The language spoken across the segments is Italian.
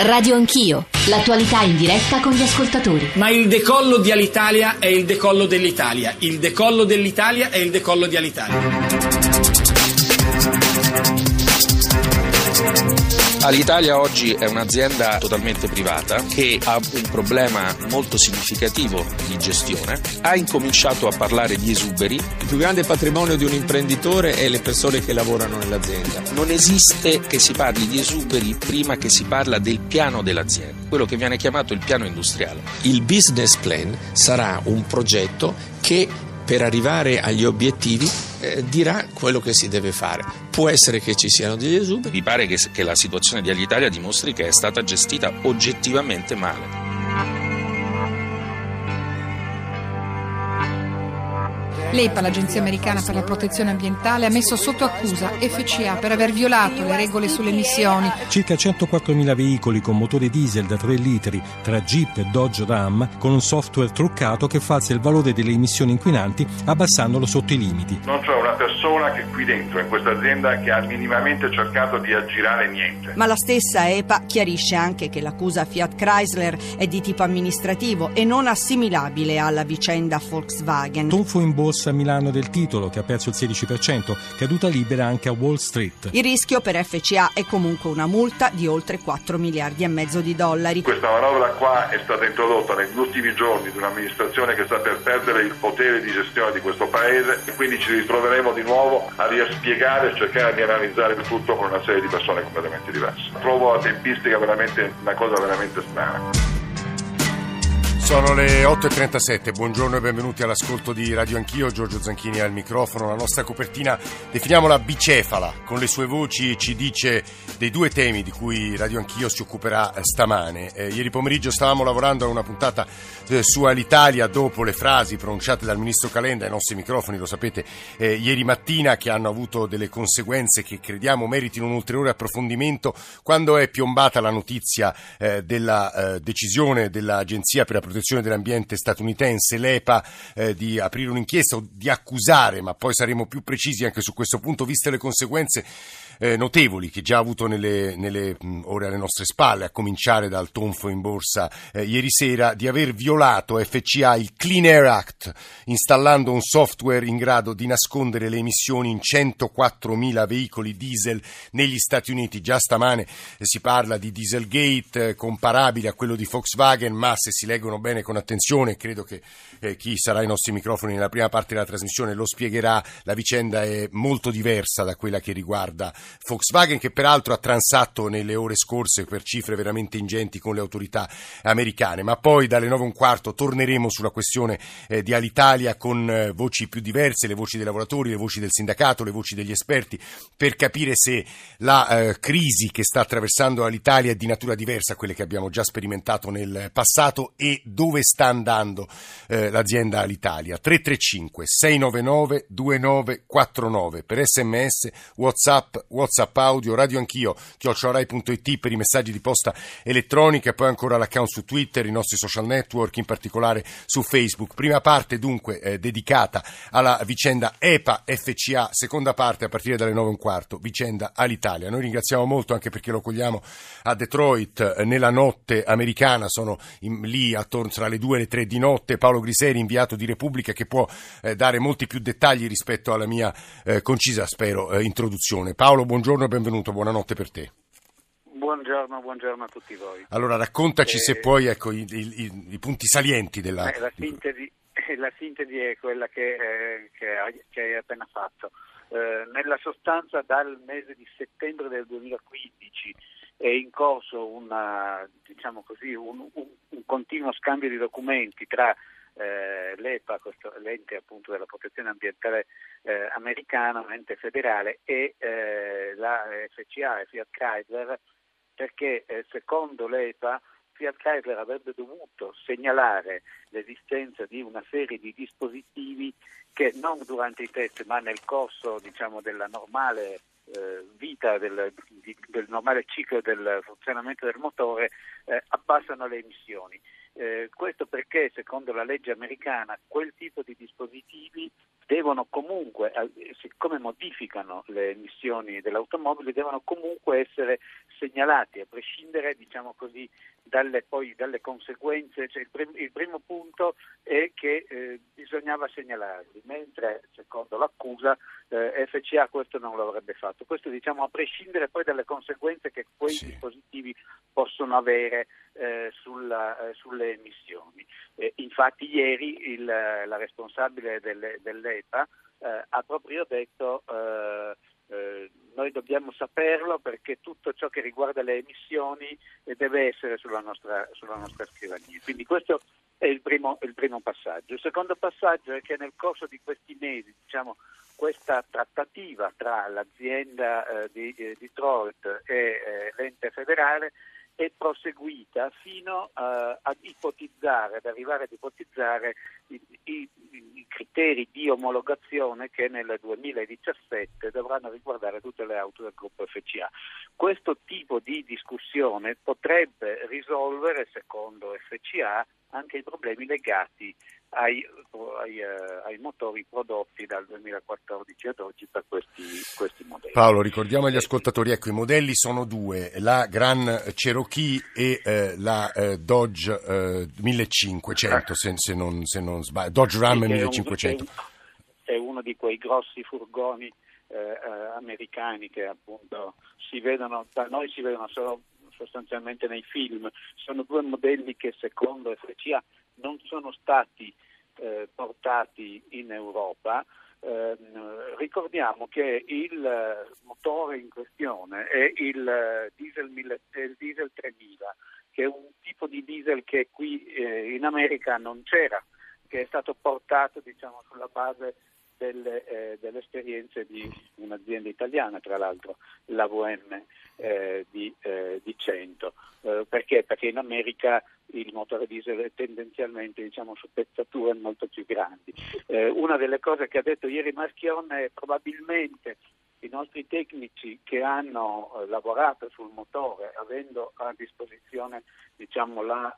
Radio Anch'io, l'attualità in diretta con gli ascoltatori. Ma il decollo di Alitalia è il decollo dell'Italia. Il decollo dell'Italia è il decollo di Alitalia. Alitalia oggi è un'azienda totalmente privata che ha un problema molto significativo di gestione. Ha incominciato a parlare di esuberi. Il più grande patrimonio di un imprenditore è le persone che lavorano nell'azienda. Non esiste che si parli di esuberi prima che si parla del piano dell'azienda, quello che viene chiamato il piano industriale. Il business plan sarà un progetto che per arrivare agli obiettivi eh, dirà quello che si deve fare. Può essere che ci siano degli esuberi. Mi pare che, che la situazione di Alitalia dimostri che è stata gestita oggettivamente male. L'EPA, l'Agenzia Americana per la Protezione Ambientale, ha messo sotto accusa FCA per aver violato le regole sulle emissioni. Circa 104.000 veicoli con motore diesel da 3 litri tra Jeep e Dodge Ram con un software truccato che falsa il valore delle emissioni inquinanti abbassandolo sotto i limiti. Non c'è una persona che qui dentro, in questa azienda, che ha minimamente cercato di aggirare niente. Ma la stessa EPA chiarisce anche che l'accusa Fiat Chrysler è di tipo amministrativo e non assimilabile alla vicenda Volkswagen. Tonfo in borsa corsa a Milano del titolo che ha perso il 16%, caduta libera anche a Wall Street. Il rischio per FCA è comunque una multa di oltre 4 miliardi e mezzo di dollari. Questa manovra qua è stata introdotta negli ultimi giorni di un'amministrazione che sta per perdere il potere di gestione di questo paese e quindi ci ritroveremo di nuovo a rispiegare e cercare di analizzare il tutto con una serie di persone completamente diverse. Trovo la tempistica veramente una cosa veramente strana. Sono le 8.37, buongiorno e benvenuti all'ascolto di Radio Anch'io, Giorgio Zanchini al microfono, la nostra copertina definiamola bicefala, con le sue voci ci dice dei due temi di cui Radio Anch'io si occuperà stamane. Eh, ieri pomeriggio stavamo lavorando a una puntata eh, su Alitalia dopo le frasi pronunciate dal Ministro Calenda ai nostri microfoni, lo sapete, eh, ieri mattina che hanno avuto delle conseguenze che crediamo meritino un ulteriore approfondimento quando è piombata la notizia eh, della eh, decisione dell'Agenzia per la protezione protezione dell'ambiente statunitense, l'EPA, eh, di aprire un'inchiesta o di accusare, ma poi saremo più precisi anche su questo punto, viste le conseguenze eh, notevoli che già ha avuto nelle, nelle mh, ore alle nostre spalle, a cominciare dal tonfo in borsa eh, ieri sera, di aver violato FCA il Clean Air Act, installando un software in grado di nascondere le emissioni in 104.000 veicoli diesel negli Stati Uniti. Già stamane eh, si parla di Dieselgate eh, comparabile a quello di Volkswagen, ma se si leggono bene con attenzione, credo che eh, chi sarà ai nostri microfoni nella prima parte della trasmissione lo spiegherà, la vicenda è molto diversa da quella che riguarda Volkswagen che peraltro ha transato nelle ore scorse per cifre veramente ingenti con le autorità americane. Ma poi dalle 9 e un quarto torneremo sulla questione eh, di Alitalia con eh, voci più diverse, le voci dei lavoratori, le voci del sindacato, le voci degli esperti, per capire se la eh, crisi che sta attraversando Alitalia è di natura diversa a quelle che abbiamo già sperimentato nel passato e dove sta andando eh, l'azienda Alitalia. 335 699 2949 per sms, whatsapp, WhatsApp audio, radio anch'io, chiocciorai.it per i messaggi di posta elettronica poi ancora l'account su Twitter, i nostri social network, in particolare su Facebook. Prima parte dunque eh, dedicata alla vicenda EPA FCA, seconda parte a partire dalle 9 e un quarto, vicenda all'Italia. Noi ringraziamo molto anche perché lo cogliamo a Detroit eh, nella notte americana, sono in, lì attorno tra le 2 e le 3 di notte, Paolo Griseri, inviato di Repubblica, che può eh, dare molti più dettagli rispetto alla mia eh, concisa, spero, eh, introduzione. Paolo, buongiorno e benvenuto, buonanotte per te. Buongiorno, buorno a tutti voi. Allora raccontaci eh, se puoi ecco, i, i, i, punti salienti della... Eh, la, sintesi, la, sintesi, è quella che, eh, che hai, appena fatto. Eh, nella sostanza dal mese di settembre del 2015 è in corso una, diciamo così, un, un, un continuo scambio di documenti tra eh, l'EPA, questo, l'ente appunto della protezione ambientale eh, americana, un ente federale, e eh, la FCA Fiat Chrysler, perché eh, secondo l'EPA Fiat Chrysler avrebbe dovuto segnalare l'esistenza di una serie di dispositivi che non durante i test ma nel corso diciamo, della normale eh, vita del, del, normale ciclo del funzionamento del motore eh, abbassano le emissioni Eh, questo perché secondo la legge americana quel tipo di dispositivi devono comunque, eh, siccome modificano le emissioni dell'automobile, devono comunque essere segnalati, a prescindere diciamo così, dalle, poi, dalle conseguenze. Cioè il, prim- il, primo punto è che eh, bisognava segnalarli, mentre secondo l'accusa eh, FCA questo non lo avrebbe fatto. Questo diciamo a prescindere poi dalle conseguenze che quei sì. dispositivi possono avere eh, sulla, eh, sulle emissioni. infatti ieri il, la responsabile delle, dell'EPA eh, ha proprio detto eh, eh, noi dobbiamo saperlo perché tutto ciò che riguarda le emissioni deve essere sulla nostra, sulla nostra scrivania. Quindi questo è il primo, il primo, passaggio. Il secondo passaggio è che nel corso di questi mesi diciamo, questa trattativa tra l'azienda eh, di eh, Detroit e eh, l'ente federale è proseguita fino uh, ad ipotizzare, ad arrivare ad ipotizzare i, i, i, criteri di omologazione che nel 2017 dovranno riguardare tutte le auto del gruppo FCA. Questo tipo di discussione potrebbe risolvere, secondo FCA, anche i problemi legati ai, ai, uh, ai, motori prodotti dal 2014 ad oggi per questi, questi, modelli. Paolo, ricordiamo agli ascoltatori, ecco, i modelli sono due, la Gran Cherokee e eh, la eh, Dodge eh, 1500, se, se, non, se, non, sbaglio, Dodge Ram sì, 1500. È, uno di quei grossi furgoni eh, eh, americani che appunto si vedono, da noi si vedono solo sostanzialmente nei film. Sono due modelli che secondo FCA non sono stati eh, portati in Europa. Eh, ricordiamo che il motore in questione è il diesel, il diesel 3000, che è un tipo di diesel che qui eh, in America non c'era, che è stato portato diciamo, sulla base delle, eh, delle, esperienze di un'azienda italiana, tra l'altro la VM eh, di, eh, di, 100. Eh, perché? Perché in America il motore diesel è tendenzialmente diciamo, su pezzature molto più grandi. Eh, una delle cose che ha detto ieri Marchione è probabilmente i nostri tecnici che hanno eh, lavorato sul motore, avendo a disposizione diciamo, la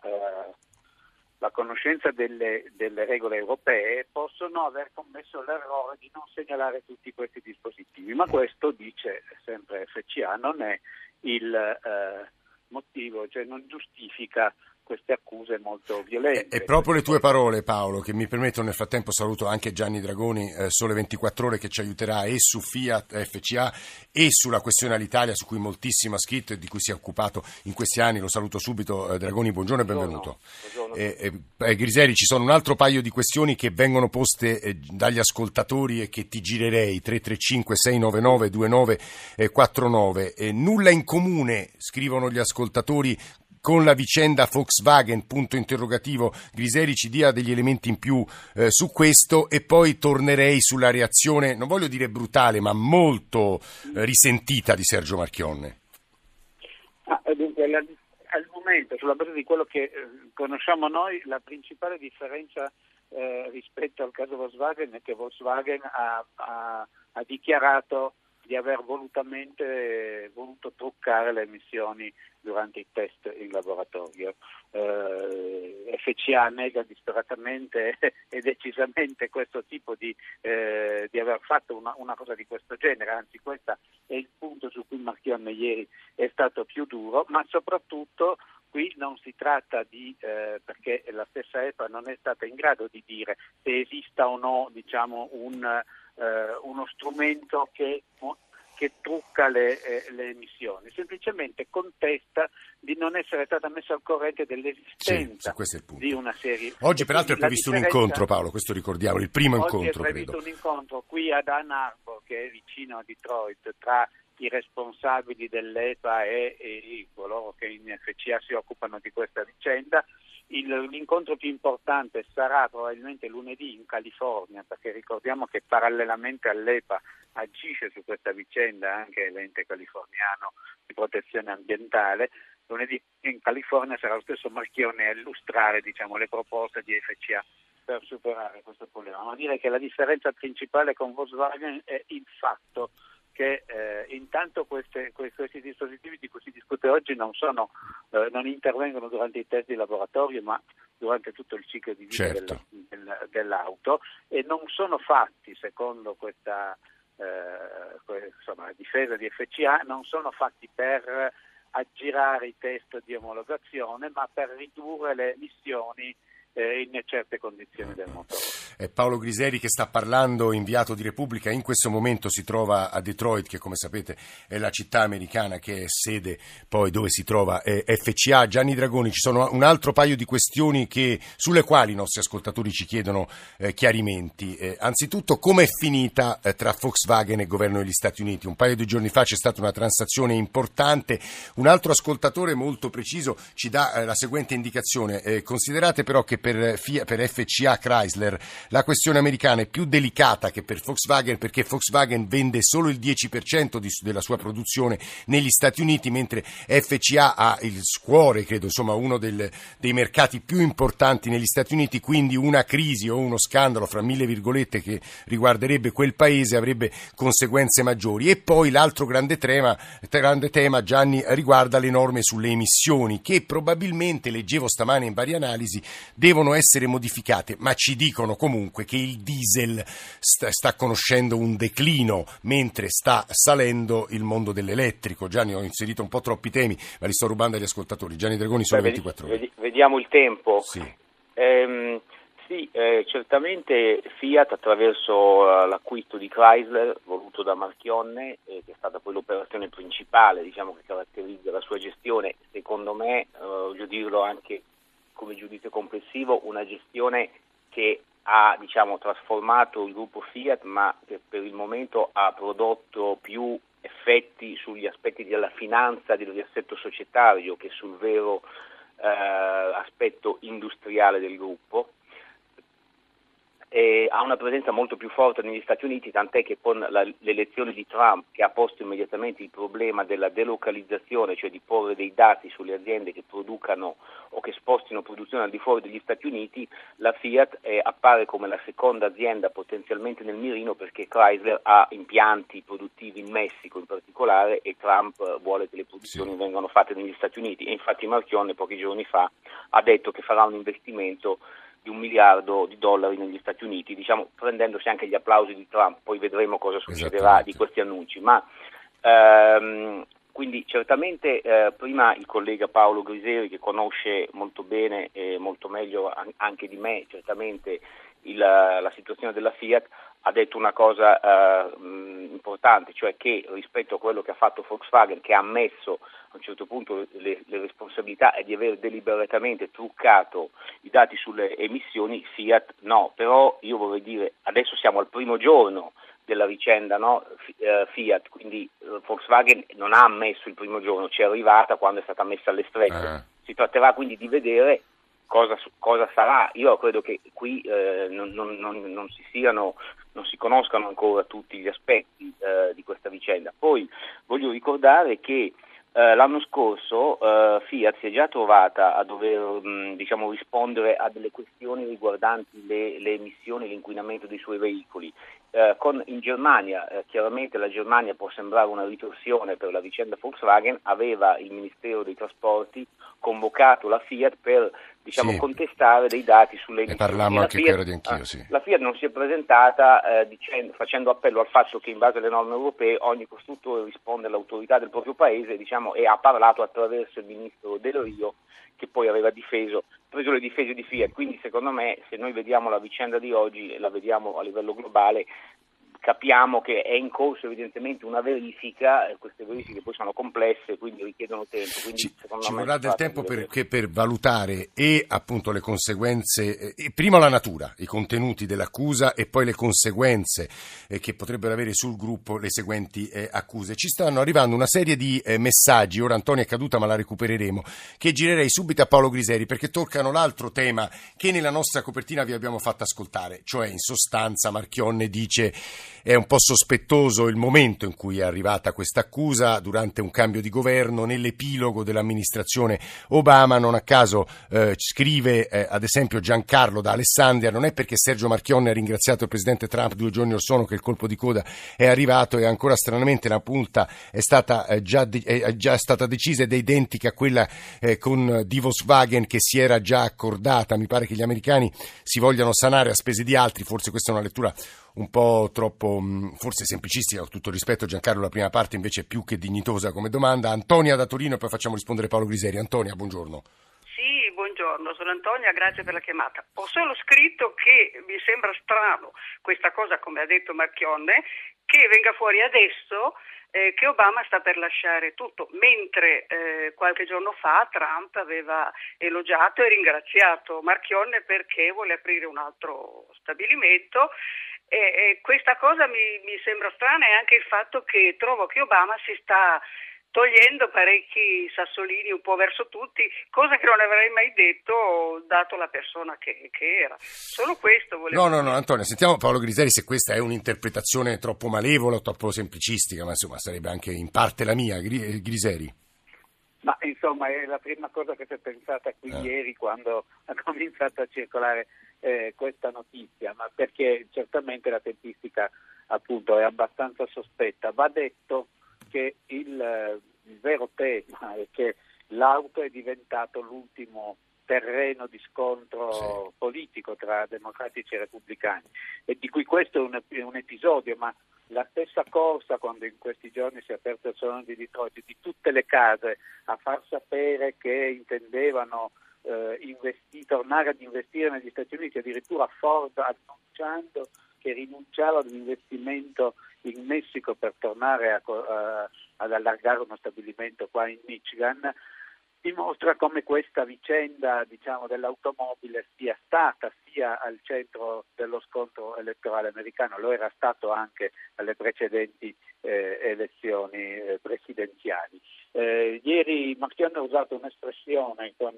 la conoscenza delle, delle, regole europee possono aver commesso l'errore di non segnalare tutti questi dispositivi, ma questo dice sempre FCA non è il eh, motivo, cioè non giustifica queste accuse molto violente. E, proprio le tue parole Paolo che mi permettono nel frattempo saluto anche Gianni Dragoni, eh, Sole 24 ore che ci aiuterà e su Fiat FCA e sulla questione all'Italia su cui moltissimo ha scritto e di cui si è occupato in questi anni, lo saluto subito, eh, Dragoni buongiorno e benvenuto. Buongiorno. Eh, eh, Griseri ci sono un altro paio di questioni che vengono poste eh, dagli ascoltatori e che ti girerei 335 699 2949 nulla in comune scrivono gli ascoltatori con la vicenda Volkswagen, punto interrogativo, Griseri ci dia degli elementi in più eh, su questo e poi tornerei sulla reazione, non voglio dire brutale, ma molto eh, risentita di Sergio Marchionne. Ah, dunque, la, al momento, sulla base di quello che eh, conosciamo noi, la principale differenza eh, rispetto al caso Volkswagen è che Volkswagen ha, ha, ha dichiarato di aver volutamente voluto truccare le emissioni durante i test in laboratorio. Eh, FCA nega disperatamente e decisamente questo tipo di, eh, di aver fatto una, una, cosa di questo genere, anzi questo è il punto su cui Marchionne ieri è stato più duro, ma soprattutto qui non si tratta di, eh, perché la stessa EPA non è stata in grado di dire se esista o no diciamo, un, eh, uno strumento che che trucca le, eh, le, emissioni, semplicemente contesta di non essere stata messa al corrente dell'esistenza sì, di una serie. Oggi peraltro è previsto un incontro Paolo, questo ricordiamo, il primo incontro. Oggi è previsto credo. un incontro qui ad Ann Arbor, che è vicino a Detroit, tra i responsabili dell'EPA e, e coloro che in FCA si occupano di questa vicenda il, l'incontro più importante sarà probabilmente lunedì in California, perché ricordiamo che parallelamente all'EPA agisce su questa vicenda anche l'ente californiano di protezione ambientale. Lunedì in California sarà lo stesso Marchione a illustrare diciamo, le proposte di FCA per superare questo problema. Ma direi che la differenza principale con Volkswagen è il fatto che eh, intanto queste, questi dispositivi di cui si discute oggi non sono eh, non intervengono durante i test di laboratorio ma durante tutto il ciclo di vita certo. del, del, dell'auto e non sono fatti, secondo questa eh, insomma, difesa di FCA, non sono fatti per aggirare i test di omologazione ma per ridurre le emissioni eh, in certe condizioni del motore. Paolo Griseri che sta parlando, inviato di Repubblica, in questo momento si trova a Detroit, che come sapete è la città americana che è sede poi dove si trova eh, FCA. Gianni Dragoni, ci sono un altro paio di questioni che, sulle quali i nostri ascoltatori ci chiedono eh, chiarimenti. Eh, anzitutto, come è finita eh, tra Volkswagen e il governo degli Stati Uniti? Un paio di giorni fa c'è stata una transazione importante. Un altro ascoltatore molto preciso ci dà eh, la seguente indicazione. considerate però che per, FIA, per FCA Chrysler la questione americana è più delicata che per Volkswagen perché Volkswagen vende solo il 10% di, della sua produzione negli Stati Uniti, mentre FCA ha il cuore, credo, insomma, uno del, dei mercati più importanti negli Stati Uniti, quindi una crisi o uno scandalo, fra mille virgolette, che riguarderebbe quel paese avrebbe conseguenze maggiori. E poi l'altro grande tema, grande tema Gianni, riguarda le norme sulle emissioni, che probabilmente, leggevo stamane in varie analisi, devono essere modificate, ma ci dicono comunque che il diesel sta, sta conoscendo un declino mentre sta salendo il mondo dell'elettrico. Gianni, ho inserito un po' troppi temi, ma li sto rubando agli ascoltatori. Gianni Dragoni, sono Beh, 24 ore. Vediamo il tempo. Sì. Ehm, sì, eh, certamente Fiat attraverso uh, l'acquisto di Chrysler voluto da Marchionne, eh, che è stata poi l'operazione principale diciamo, che caratterizza la sua gestione, secondo me, eh, voglio dirlo anche come giudizio complessivo una gestione che ha diciamo, trasformato il gruppo Fiat ma che per il momento ha prodotto più effetti sugli aspetti della finanza, del riassetto societario che sul vero eh, aspetto industriale del gruppo eh, ha una presenza molto più forte negli Stati Uniti, tant'è che con la, l'elezione di Trump, che ha posto immediatamente il problema della delocalizzazione, cioè di porre dei dati sulle aziende che producano o che spostino produzione al di fuori degli Stati Uniti, la Fiat eh, appare come la seconda azienda potenzialmente nel mirino perché Chrysler ha impianti produttivi in Messico in particolare e Trump vuole che le produzioni sì. vengano fatte negli Stati Uniti e infatti Marchionne pochi giorni fa ha detto che farà un investimento di un miliardo di dollari negli Stati Uniti, diciamo, prendendosi anche gli applausi di Trump, poi vedremo cosa succederà di questi annunci. Ma, ehm, quindi certamente eh, prima il collega Paolo Griseri che conosce molto bene e molto meglio anche di me certamente il, la situazione della Fiat ha detto una cosa eh, importante, cioè che rispetto a quello che ha fatto Volkswagen, che ha ammesso a un certo punto le, le responsabilità è di aver deliberatamente truccato i dati sulle emissioni, Fiat no, però io vorrei dire adesso siamo al primo giorno della vicenda no? Eh, Fiat, quindi eh, Volkswagen non ha ammesso il primo giorno, ci è arrivata quando è stata messa alle strette. Uh-huh. Si tratterà quindi di vedere cosa, cosa sarà. Io credo che qui eh, non, non, non, si siano, non si conoscano ancora tutti gli aspetti eh, di questa vicenda. Poi voglio ricordare che eh, l'anno scorso eh, Fiat si è già trovata a dover mh, diciamo, rispondere a delle questioni riguardanti le, le emissioni e l'inquinamento dei suoi veicoli. Eh, con, in Germania, eh, chiaramente la Germania può sembrare una ritorsione per la vicenda Volkswagen, aveva il Ministero dei Trasporti convocato la Fiat per diciamo, sì. contestare dei dati sulle emissioni. Ne parlammo anche Fiat, di anch'io, ah, sì. La Fiat non si è presentata eh, dicendo, facendo appello al fatto che in base alle norme europee ogni costruttore risponde all'autorità del proprio paese diciamo, e ha parlato attraverso il ministro Del Rio che poi aveva difeso, preso le difese di Fiat. Quindi secondo me se noi vediamo la vicenda di oggi e la vediamo a livello globale, capiamo che è in corso evidentemente una verifica, e queste verifiche poi sono complesse, quindi richiedono tempo. Quindi, ci, ci vorrà del tempo per, per, valutare e appunto le conseguenze, eh, prima la natura, i contenuti dell'accusa e poi le conseguenze eh, che potrebbero avere sul gruppo le seguenti eh, accuse. Ci stanno arrivando una serie di eh, messaggi, ora Antonia è caduta ma la recupereremo, che girerei subito a Paolo Griseri perché toccano l'altro tema che nella nostra copertina vi abbiamo fatto ascoltare, cioè in sostanza Marchionne dice è un po' sospettoso il momento in cui è arrivata questa accusa durante un cambio di governo nell'epilogo dell'amministrazione Obama. Non a caso eh, scrive eh, ad esempio Giancarlo da Alessandria, non è perché Sergio Marchionne ha ringraziato il presidente Trump due giorni or sono che il colpo di coda è arrivato e ancora stranamente la punta è stata, eh, già, de- è già stata decisa ed è identica a quella eh, con di Volkswagen che si era già accordata. Mi pare che gli americani si vogliano sanare a spese di altri, forse questa è una lettura un po' troppo, mm, forse semplicistica, con tutto rispetto Giancarlo, la prima parte invece è più che dignitosa come domanda. Antonia da Torino e poi facciamo rispondere Paolo Griseri. Antonia, buongiorno. Sì, buongiorno, sono Antonia, grazie per la chiamata. Ho solo scritto che mi sembra strano questa cosa, come ha detto Marchionne, che venga fuori adesso eh, che Obama sta per lasciare tutto, mentre eh, qualche giorno fa Trump aveva elogiato e ringraziato Marchionne perché vuole aprire un altro stabilimento. E, e questa cosa mi, mi sembra strana e anche il fatto che trovo che Obama si sta togliendo parecchi sassolini un po' verso tutti, cosa che non avrei mai detto dato la persona che, che era. Solo questo volevo No, no, no, Antonio, sentiamo Paolo Griseri se questa è un'interpretazione troppo malevola o troppo semplicistica, ma insomma sarebbe anche in parte la mia, Griseri. Ma insomma è la prima cosa che si è pensata qui eh. ieri quando ha cominciato a circolare eh, questa notizia, ma perché certamente la tempistica appunto è abbastanza sospetta. Va detto che il, il vero tema è che l'auto è diventato l'ultimo terreno di scontro sì. politico tra democratici e repubblicani e di cui questo è un, un, episodio, ma la stessa corsa quando in questi giorni si è aperto il salone di Detroit di tutte le case a far sapere che intendevano investi, tornare ad investire negli Stati Uniti, addirittura Ford annunciando che rinunciava ad un investimento in Messico per tornare a, a, ad allargare uno stabilimento qua in Michigan, dimostra come questa vicenda diciamo, dell'automobile sia stata sia al centro dello scontro elettorale americano, lo era stato anche alle precedenti eh, elezioni eh, presidenziali. Eh, ieri Marchione ha usato un'espressione con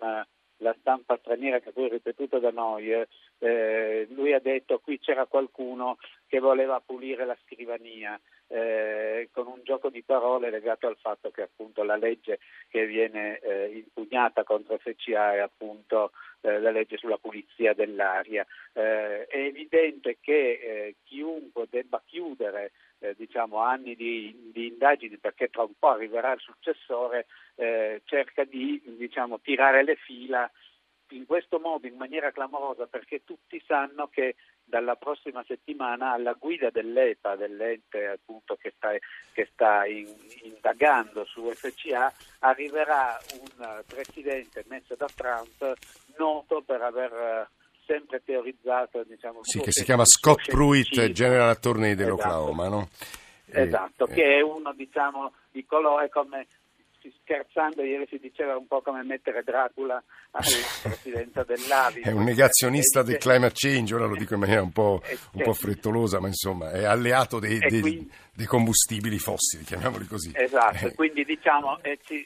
la stampa straniera che poi è ripetuta da noi, eh, lui ha detto qui c'era qualcuno che voleva pulire la scrivania, eh, con un gioco di parole legato al fatto che appunto la legge che viene eh, impugnata contro FCA è appunto eh, la legge sulla pulizia dell'aria. Eh, è evidente che eh, chiunque debba chiudere diciamo, anni di, di, indagini perché tra un po' arriverà il successore, cerca di diciamo, tirare le fila in questo modo in maniera clamorosa perché tutti sanno che dalla prossima settimana alla guida dell'EPA, dell'ente appunto che sta, che sta in, indagando su FCA, arriverà un presidente messo da Trump noto per aver eh, sempre teorizzato diciamo, sì, che si chiama Scott Pruitt, General Attorney dell'Oklahoma esatto. no? esatto, eh, che è uno diciamo, di colore come scherzando ieri si diceva un po' come mettere Dracula alla presidenza dell'Avi. È un negazionista del climate change, ora lo dico in maniera un po', un po frettolosa, ma insomma è alleato dei, dei, quindi, dei, combustibili fossili, chiamiamoli così. Esatto, eh. quindi diciamo eh, ci,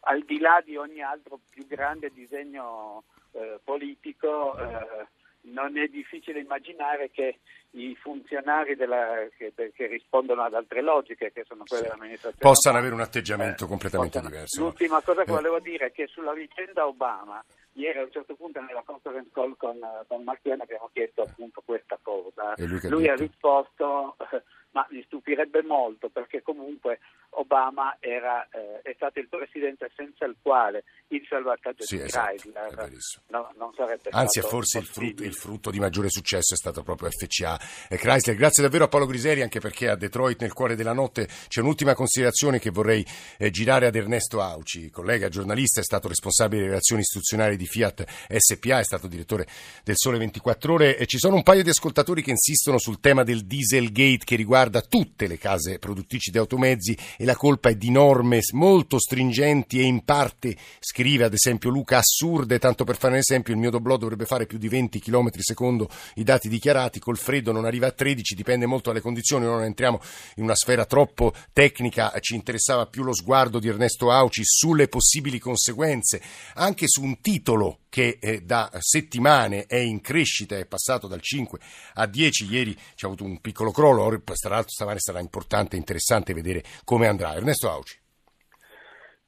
al di là di ogni altro più grande disegno eh, politico eh, non è difficile immaginare che i funzionari della, che, che, rispondono ad altre logiche, che sono quelle sì. dell'amministrazione, possano avere un atteggiamento eh, completamente possano. diverso. L'ultima cosa che eh. volevo dire è che sulla vicenda Obama, ieri a un certo punto nella conference call con, con Marchione abbiamo chiesto appunto questa cosa. lui, lui ha risposto ma mi stupirebbe molto perché comunque Obama era, eh, è stato il presidente senza il quale il salvataggio sì, di esatto, Chrysler no, non sarebbe Anzi, stato forse il frutto, il frutto, di maggiore successo è stato proprio FCA e Chrysler. Grazie davvero a Paolo Griseri, anche perché a Detroit, nel cuore della notte, c'è un'ultima considerazione che vorrei eh, girare ad Ernesto Auci, collega giornalista, è stato responsabile delle relazioni istituzionali di Fiat SPA, è stato direttore del Sole 24 Ore e ci sono un paio di ascoltatori che insistono sul tema del Dieselgate che riguarda riguarda tutte le case produttrici di automezzi e la colpa è di norme molto stringenti e in parte, scrive ad esempio Luca, assurde, tanto per fare un esempio il mio doblò dovrebbe fare più di 20 km secondo i dati dichiarati, col freddo non arriva a 13, dipende molto dalle condizioni, non entriamo in una sfera troppo tecnica, ci interessava più lo sguardo di Ernesto Auci sulle possibili conseguenze, anche su un titolo che eh, da settimane è in crescita, è passato dal 5 a 10, ieri c'è avuto un piccolo crollo, tra l'altro stamane sarà importante e interessante vedere come andrà. Ernesto Auci.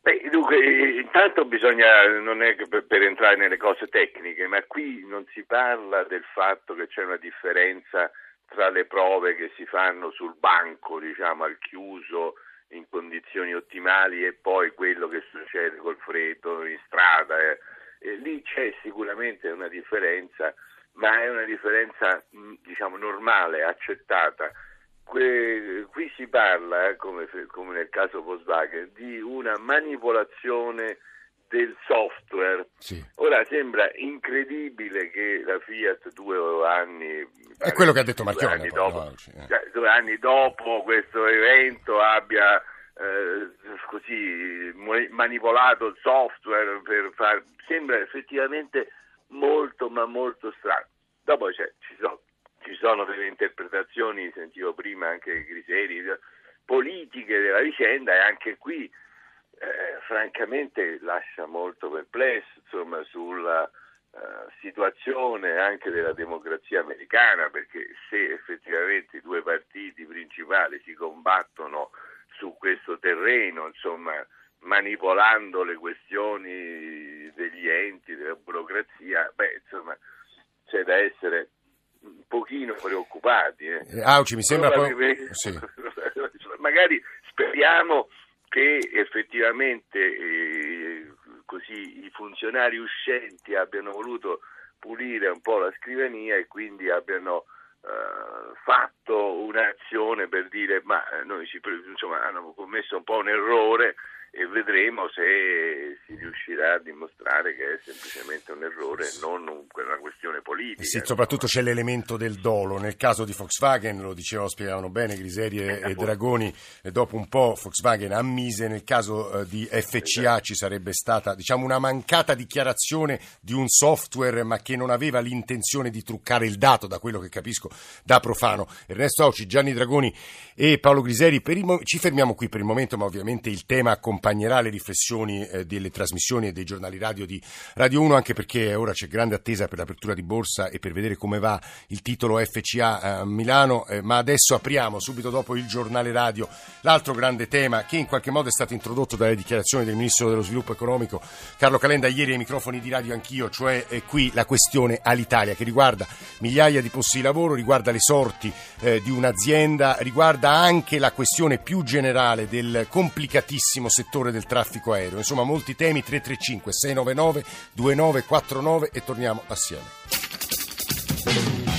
Beh, dunque, intanto bisogna, non è per, per, entrare nelle cose tecniche, ma qui non si parla del fatto che c'è una differenza tra le prove che si fanno sul banco, diciamo, al chiuso, in condizioni ottimali e poi quello che succede col freddo in strada. Eh. E lì c'è sicuramente una differenza, ma è una differenza, diciamo, normale, accettata qui si parla, eh, come, come, nel caso Volkswagen, di una manipolazione del software. Sì. Ora sembra incredibile che la Fiat due anni... È quello che ha detto Marchione. Due, dopo, eh. cioè, due anni dopo questo evento abbia eh, così manipolato il software per far... Sembra effettivamente molto ma molto strano. Dopo ci sono ci sono delle interpretazioni, sentivo prima anche Griseri, politiche della vicenda e anche qui eh, francamente lascia molto perplesso insomma, sulla uh, situazione anche della democrazia americana perché se effettivamente i due partiti principali si combattono su questo terreno, insomma, manipolando le questioni degli enti, della burocrazia, beh, insomma, c'è da essere un pochino preoccupati. Eh. eh Auci, mi sembra poi... Sì. Magari speriamo che effettivamente eh, così i funzionari uscenti abbiano voluto pulire un po' la scrivania e quindi abbiano eh, fatto un'azione per dire ma noi ci, insomma, hanno commesso un po' un errore e vedremo se si riuscirà a dimostrare che è semplicemente un errore non una questione politica. Sì, soprattutto c'è l'elemento del dolo. Nel caso di Volkswagen, lo dicevano, spiegavano bene Griseri e, e Dragoni, e dopo un po' Volkswagen ammise, nel caso eh, di FCA ci sarebbe stata diciamo, una mancata dichiarazione di un software ma che non aveva l'intenzione di truccare il dato, da quello che capisco da profano. Ernesto Auci, Gianni Dragoni e Paolo Griseri, mo- ci fermiamo qui per il momento, ma ovviamente il tema accompagna accompagnerà le riflessioni eh, delle trasmissioni e dei giornali radio di Radio 1, anche perché ora c'è grande attesa per l'apertura di borsa e per vedere come va il titolo FCA a Milano, eh, ma adesso apriamo subito dopo il giornale radio. L'altro grande tema che in qualche modo è stato introdotto dalle dichiarazioni del Ministro dello Sviluppo Economico Carlo Calenda ieri ai microfoni di Radio Anch'io, cioè eh, qui la questione all'Italia che riguarda migliaia di posti di lavoro, riguarda le sorti eh, di un'azienda, riguarda anche la questione più generale del complicatissimo settore settore del traffico aereo. Insomma, molti temi 335 699 2949 e torniamo assieme.